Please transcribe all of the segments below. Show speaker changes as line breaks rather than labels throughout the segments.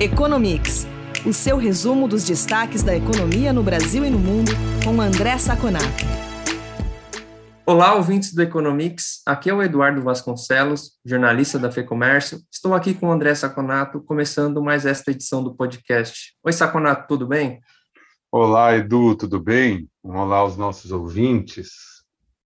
Economics, o seu resumo dos destaques da economia no Brasil e no mundo, com André Saconato.
Olá, ouvintes do Economics. Aqui é o Eduardo Vasconcelos, jornalista da FEComércio. Estou aqui com o André Saconato, começando mais esta edição do podcast. Oi, Saconato, tudo bem?
Olá, Edu, tudo bem? Olá aos nossos ouvintes.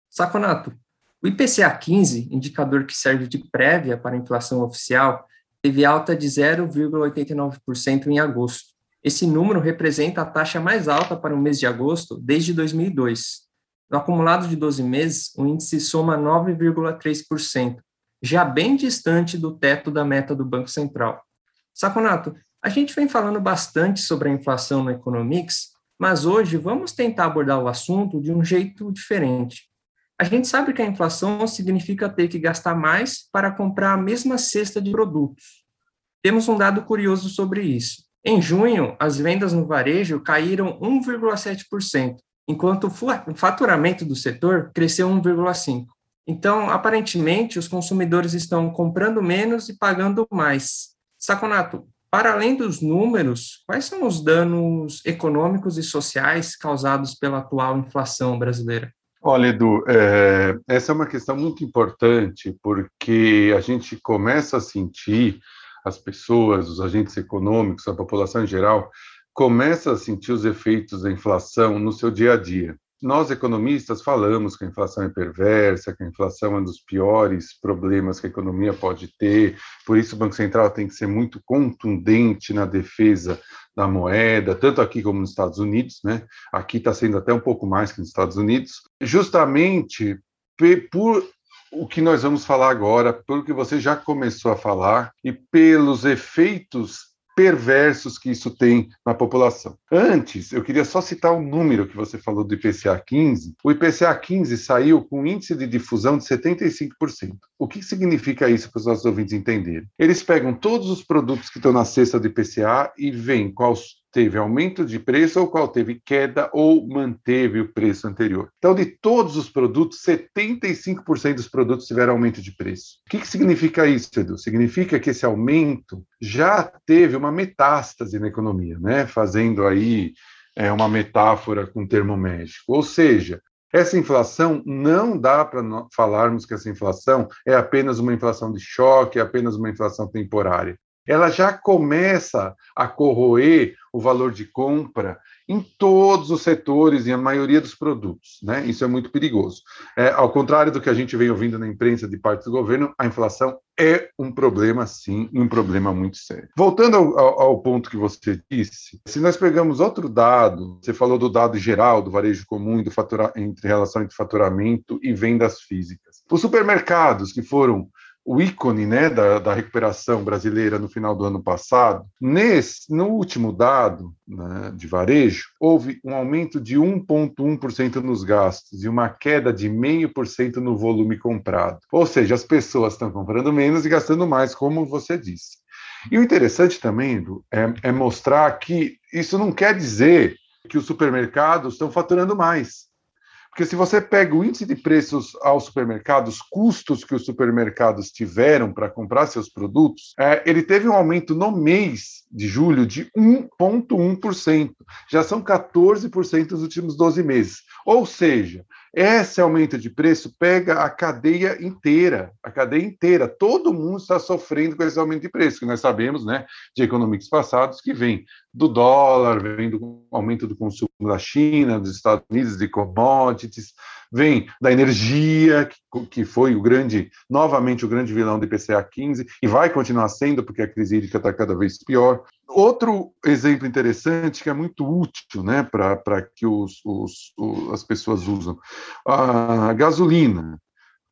Saconato, o IPCA 15, indicador que serve de prévia para a inflação oficial, teve alta de 0,89% em agosto. Esse número representa a taxa mais alta para o mês de agosto desde 2002. No acumulado de 12 meses, o índice soma 9,3%, já bem distante do teto da meta do Banco Central. Saconato, a gente vem falando bastante sobre a inflação no Economics, mas hoje vamos tentar abordar o assunto de um jeito diferente. A gente sabe que a inflação significa ter que gastar mais para comprar a mesma cesta de produtos. Temos um dado curioso sobre isso. Em junho, as vendas no varejo caíram 1,7%, enquanto o faturamento do setor cresceu 1,5%. Então, aparentemente, os consumidores estão comprando menos e pagando mais. Saconato, para além dos números, quais são os danos econômicos e sociais causados pela atual inflação brasileira?
Olha, Edu, é, essa é uma questão muito importante, porque a gente começa a sentir, as pessoas, os agentes econômicos, a população em geral, começa a sentir os efeitos da inflação no seu dia a dia. Nós, economistas, falamos que a inflação é perversa, que a inflação é um dos piores problemas que a economia pode ter, por isso o Banco Central tem que ser muito contundente na defesa da moeda, tanto aqui como nos Estados Unidos, né? Aqui está sendo até um pouco mais que nos Estados Unidos, justamente por o que nós vamos falar agora, pelo que você já começou a falar e pelos efeitos perversos que isso tem na população. Antes, eu queria só citar um número que você falou do IPCA 15. O IPCA 15 saiu com um índice de difusão de 75%. O que significa isso para os nossos ouvintes entenderem? Eles pegam todos os produtos que estão na cesta do IPCA e veem qual teve aumento de preço ou qual teve queda ou manteve o preço anterior. Então, de todos os produtos, 75% dos produtos tiveram aumento de preço. O que, que significa isso, Edu? Significa que esse aumento já teve uma metástase na economia, né? Fazendo aí é, uma metáfora com termo médico. Ou seja, essa inflação não dá para falarmos que essa inflação é apenas uma inflação de choque, é apenas uma inflação temporária ela já começa a corroer o valor de compra em todos os setores e a maioria dos produtos. Né? Isso é muito perigoso. É, ao contrário do que a gente vem ouvindo na imprensa de parte do governo, a inflação é um problema, sim, um problema muito sério. Voltando ao, ao, ponto que você disse, se nós pegamos outro dado, você falou do dado geral do varejo comum e do fatura, entre relação entre faturamento e vendas físicas. Os supermercados que foram o ícone né, da, da, recuperação brasileira no final do ano passado, nesse, no último dado né, de varejo, houve um aumento de 1,1% nos gastos e uma queda de 0,5% no volume comprado. Ou seja, as pessoas estão comprando menos e gastando mais, como você disse. E o interessante também, Edu, é, é mostrar que isso não quer dizer que os supermercados estão faturando mais. Porque se você pega o índice de preços aos supermercados, custos que os supermercados tiveram para comprar seus produtos, é, ele teve um aumento no mês de julho de 1,1%. Já são 14% nos últimos 12 meses. Ou seja, esse aumento de preço pega a cadeia inteira, a cadeia inteira. Todo mundo está sofrendo com esse aumento de preço, que nós sabemos, né, de econômicos passados, que vem do dólar, vem do aumento do consumo da China, dos Estados Unidos, de commodities, vem da energia, que foi o grande, novamente o grande vilão do IPCA 15, e vai continuar sendo, porque a crise hídrica está cada vez pior. Outro exemplo interessante, que é muito útil né, para que os, os, os, as pessoas usam, a gasolina,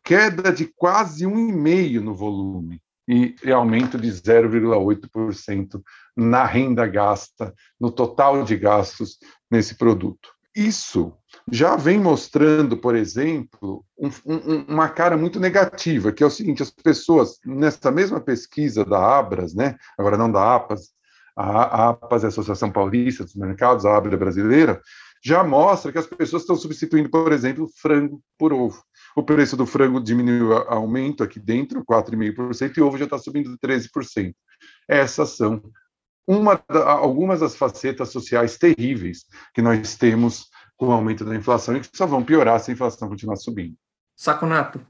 queda de quase 1,5% no volume e aumento de 0,8% na renda gasta, no total de gastos nesse produto. Isso já vem mostrando, por exemplo, um, um, uma cara muito negativa, que é o seguinte: as pessoas, nessa mesma pesquisa da Abras, né, agora não da APAS, a APAS é a Associação Paulista dos Mercados, a Abra brasileira, já mostra que as pessoas estão substituindo, por exemplo, frango por ovo. O preço do frango diminuiu, aumento aqui dentro, 4,5%, e ovo já está subindo 13%. Essas são uma, algumas das facetas sociais terríveis que nós temos com o aumento da inflação e que só vão piorar se a inflação continuar subindo.
Saconato,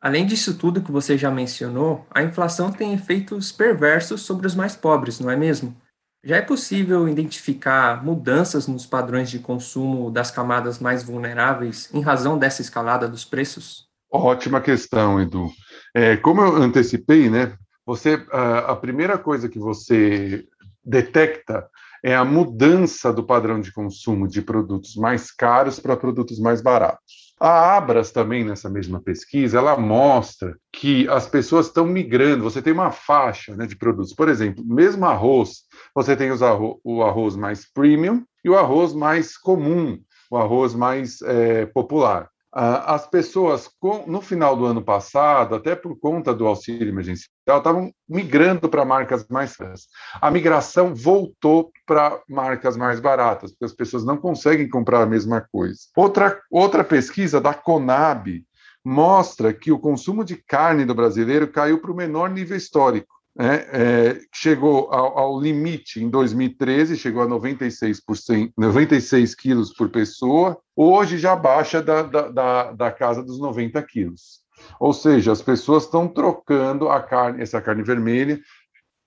além disso tudo que você já mencionou, a inflação tem efeitos perversos sobre os mais pobres, não é mesmo? Já é possível identificar mudanças nos padrões de consumo das camadas mais vulneráveis em razão dessa escalada dos preços?
Ótima questão, Edu. É, como eu antecipei, né? Você, a, a primeira coisa que você detecta é a mudança do padrão de consumo de produtos mais caros para produtos mais baratos. A Abras também nessa mesma pesquisa, ela mostra que as pessoas estão migrando. Você tem uma faixa né, de produtos, por exemplo, mesmo arroz, você tem arroz, o arroz mais premium e o arroz mais comum, o arroz mais é, popular. As pessoas, no final do ano passado, até por conta do auxílio emergencial, estavam migrando para marcas mais caras. A migração voltou para marcas mais baratas, porque as pessoas não conseguem comprar a mesma coisa. Outra, outra pesquisa da Conab mostra que o consumo de carne do brasileiro caiu para o menor nível histórico né, é, chegou ao, ao, limite em 2013, chegou a 96%, 96 quilos por pessoa, hoje já baixa da, da, da, da casa dos 90 quilos. Ou seja, as pessoas estão trocando a carne, essa carne vermelha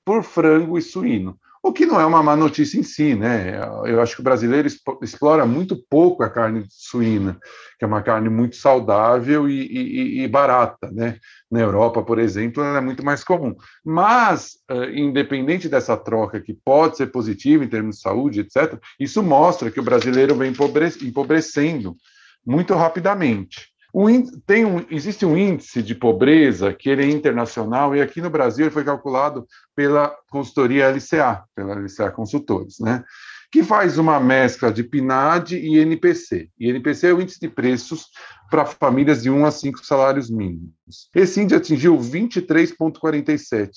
por frango e suíno. O que não é uma má notícia em si, né? Eu acho que o brasileiro explora muito pouco a carne suína, que é uma carne muito saudável e, e, e barata, né? Na Europa, por exemplo, ela é muito mais comum. Mas, eh, independente dessa troca, que pode ser positiva em termos de saúde, etc., isso mostra que o brasileiro vem empobrecendo muito rapidamente. Tem um, existe um índice de pobreza que ele é internacional e aqui no Brasil ele foi calculado pela consultoria LCA, pela LCA Consultores, né? que faz uma mescla de PNAD e NPC. E NPC é o índice de preços para famílias de 1 a 5 salários mínimos. Esse índice atingiu 23,47,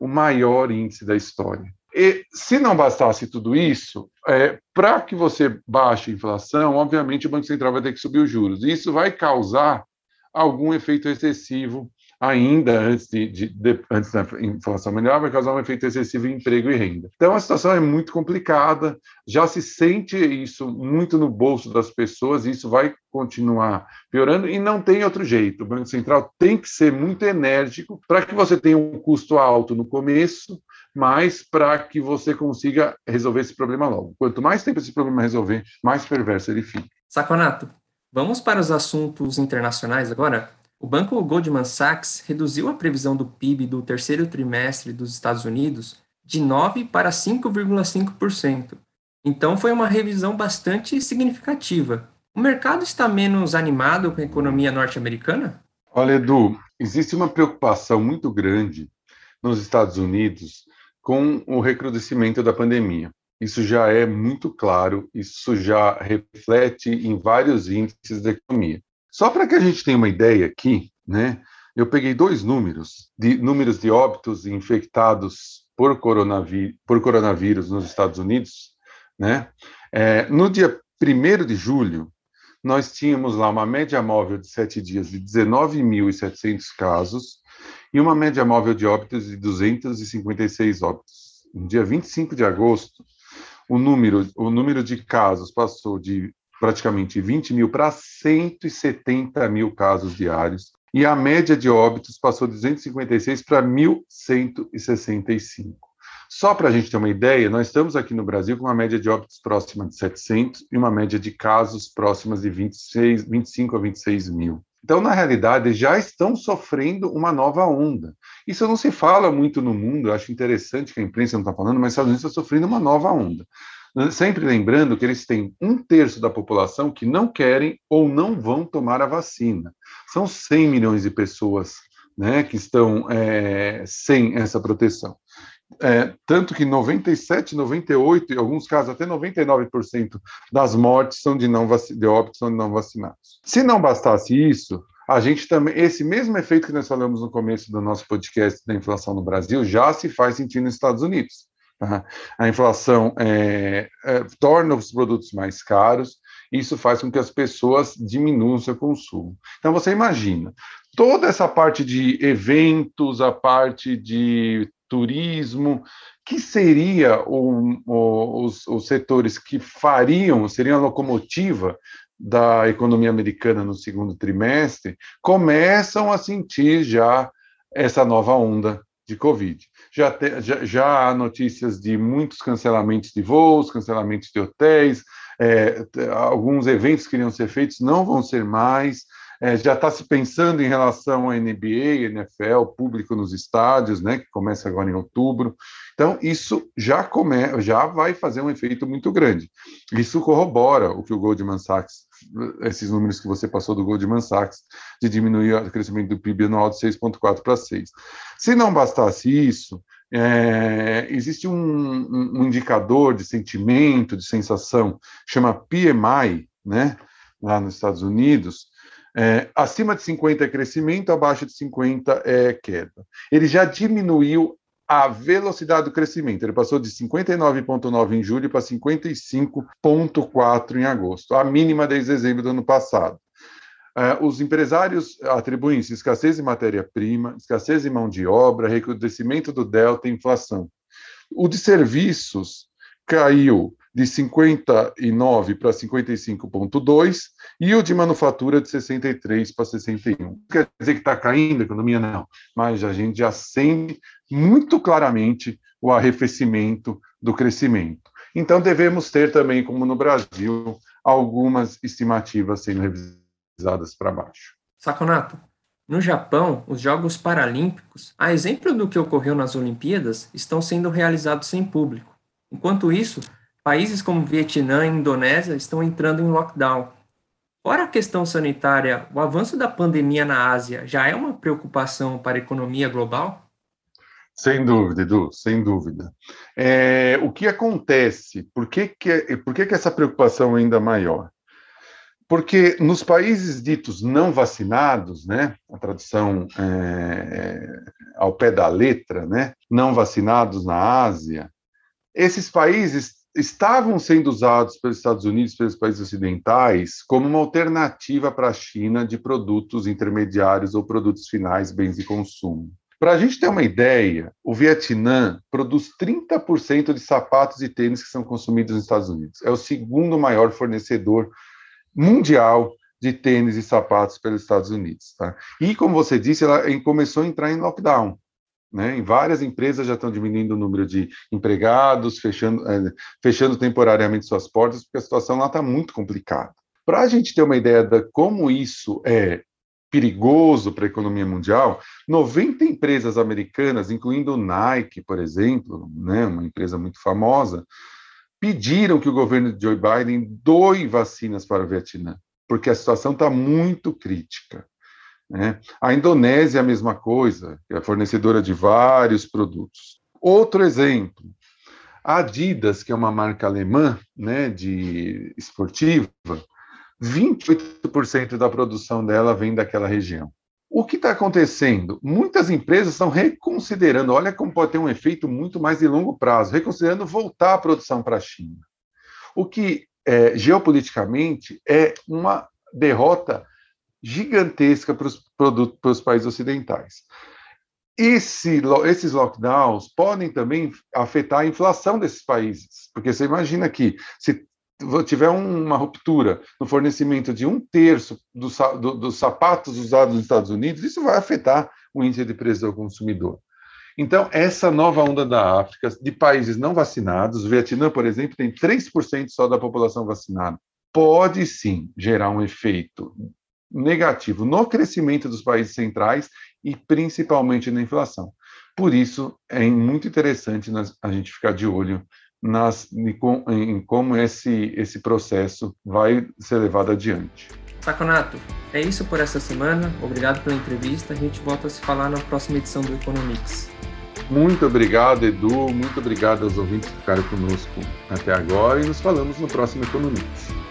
o maior índice da história. E se não bastasse tudo isso, é, para que você baixe a inflação, obviamente o Banco Central vai ter que subir os juros. E isso vai causar algum efeito excessivo ainda antes, de, de, de, antes da inflação melhor, vai causar um efeito excessivo em emprego e renda. Então, a situação é muito complicada, já se sente isso muito no bolso das pessoas, e isso vai continuar piorando, e não tem outro jeito. O Banco Central tem que ser muito enérgico para que você tenha um custo alto no começo, mas para que você consiga resolver esse problema logo. Quanto mais tempo esse problema resolver, mais perverso ele fica.
Saconato, vamos para os assuntos internacionais agora? O banco Goldman Sachs reduziu a previsão do PIB do terceiro trimestre dos Estados Unidos de 9 para 5,5%. Então foi uma revisão bastante significativa. O mercado está menos animado com a economia norte-americana?
Olha, Edu, existe uma preocupação muito grande nos Estados Unidos com o recrudescimento da pandemia. Isso já é muito claro, isso já reflete em vários índices da economia. Só para que a gente tenha uma ideia aqui, né? Eu peguei dois números, de números de óbitos infectados por coronavírus, por coronavírus nos Estados Unidos, né? É, no dia 1 de julho, nós tínhamos lá uma média móvel de sete dias de 19.700 casos e uma média móvel de óbitos de 256 óbitos. No dia 25 de agosto, o número, o número de casos passou de praticamente 20 mil para 170 mil casos diários, e a média de óbitos passou de 256 para 1.165. Só para a gente ter uma ideia, nós estamos aqui no Brasil com uma média de óbitos próxima de 700 e uma média de casos próximas de 26, 25 a 26 mil. Então, na realidade, já estão sofrendo uma nova onda. Isso não se fala muito no mundo, eu acho interessante que a imprensa não está falando, mas os Estados Unidos está sofrendo uma nova onda. Sempre lembrando que eles têm um terço da população que não querem ou não vão tomar a vacina. São 100 milhões de pessoas né, que estão é, sem essa proteção. É, tanto que 97, 98, em alguns casos até 99% das mortes são de não de óbitos são de não vacinados. Se não bastasse isso, a gente também esse mesmo efeito que nós falamos no começo do nosso podcast da inflação no Brasil já se faz sentir nos Estados Unidos. Tá? A inflação é, é, torna os produtos mais caros isso faz com que as pessoas diminuam seu consumo. Então, você imagina, toda essa parte de eventos, a parte de turismo, que seria o, o, os, os setores que fariam, seriam a locomotiva da economia americana no segundo trimestre, começam a sentir já essa nova onda de Covid. Já, te, já, já, há notícias de muitos cancelamentos de voos, cancelamentos de hotéis, é, alguns eventos que iriam ser feitos não vão ser mais, é, já está se pensando em relação à NBA, NFL, público nos estádios, né, que começa agora em outubro. Então, isso já, come, já vai fazer um efeito muito grande. Isso corrobora o que o Goldman Sachs, esses números que você passou do Goldman Sachs, de diminuir o crescimento do PIB anual de 6,4 para 6. Se não bastasse isso, é, existe um, um, indicador de sentimento, de sensação, chama PMI, né, lá nos Estados Unidos, é, acima de 50 é crescimento, abaixo de 50 é queda. Ele já diminuiu a velocidade do crescimento. Ele passou de 59,9 em julho para 55,4 em agosto, a mínima desde dezembro do ano passado. É, os empresários atribuem escassez de matéria-prima, escassez de mão de obra, recrudescimento do delta e inflação. O de serviços caiu de 59 para 55,2 e o de manufatura de 63 para 61. Quer dizer que está caindo a economia? Não, mas a gente já sente muito claramente o arrefecimento do crescimento. Então, devemos ter também, como no Brasil, algumas estimativas sendo revisadas para baixo.
Saconato, no Japão, os Jogos Paralímpicos, a exemplo do que ocorreu nas Olimpíadas, estão sendo realizados sem público. Enquanto isso, Países como Vietnã e Indonésia estão entrando em lockdown. Fora a questão sanitária, o avanço da pandemia na Ásia já é uma preocupação para a economia global?
Sem dúvida, Edu, sem dúvida. É, o que acontece? Por que, que, por que, que essa preocupação é ainda maior? Porque nos países ditos não vacinados, né, a tradução é, ao pé da letra, né, não vacinados na Ásia, esses países estavam sendo usados pelos Estados Unidos, pelos países ocidentais, como uma alternativa para a China de produtos intermediários ou produtos finais, bens de consumo. Para a gente ter uma ideia, o Vietnã produz 30% de sapatos e tênis que são consumidos nos Estados Unidos. É o segundo maior fornecedor mundial de tênis e sapatos pelos Estados Unidos. Tá? E, como você disse, ela começou a entrar em lockdown. Né? Em várias empresas já estão diminuindo o número de empregados, fechando, é, fechando temporariamente suas portas, porque a situação lá está muito complicada. Para a gente ter uma ideia de como isso é perigoso para a economia mundial, 90 empresas americanas, incluindo Nike, por exemplo, né, uma empresa muito famosa, pediram que o governo de Joe Biden doe vacinas para o Vietnã, porque a situação está muito crítica. Né? A Indonésia é a mesma coisa, é fornecedora de vários produtos. Outro exemplo, a Adidas, que é uma marca alemã né, de esportiva, 28% da produção dela vem daquela região. O que está acontecendo? Muitas empresas estão reconsiderando, olha como pode ter um efeito muito mais de longo prazo, reconsiderando voltar a produção para a China. O que, é, geopoliticamente, é uma derrota gigantesca para os para os países ocidentais. Esse, esses lockdowns podem também afetar a inflação desses países, porque você imagina que se tiver uma ruptura no fornecimento de um terço dos, do, dos sapatos usados nos Estados Unidos, isso vai afetar o índice de preço do consumidor. Então, essa nova onda da África, de países não vacinados, o Vietnã, por exemplo, tem 3% só da população vacinada, pode sim gerar um efeito negativo no crescimento dos países centrais e principalmente na inflação. Por isso, é muito interessante a gente ficar de olho nas, em como esse, esse processo vai ser levado adiante.
Saconato, é isso por essa semana. Obrigado pela entrevista. A gente volta a se falar na próxima edição do Economics.
Muito obrigado, Edu. Muito obrigado aos ouvintes que ficaram conosco até agora e nos falamos no próximo Economics.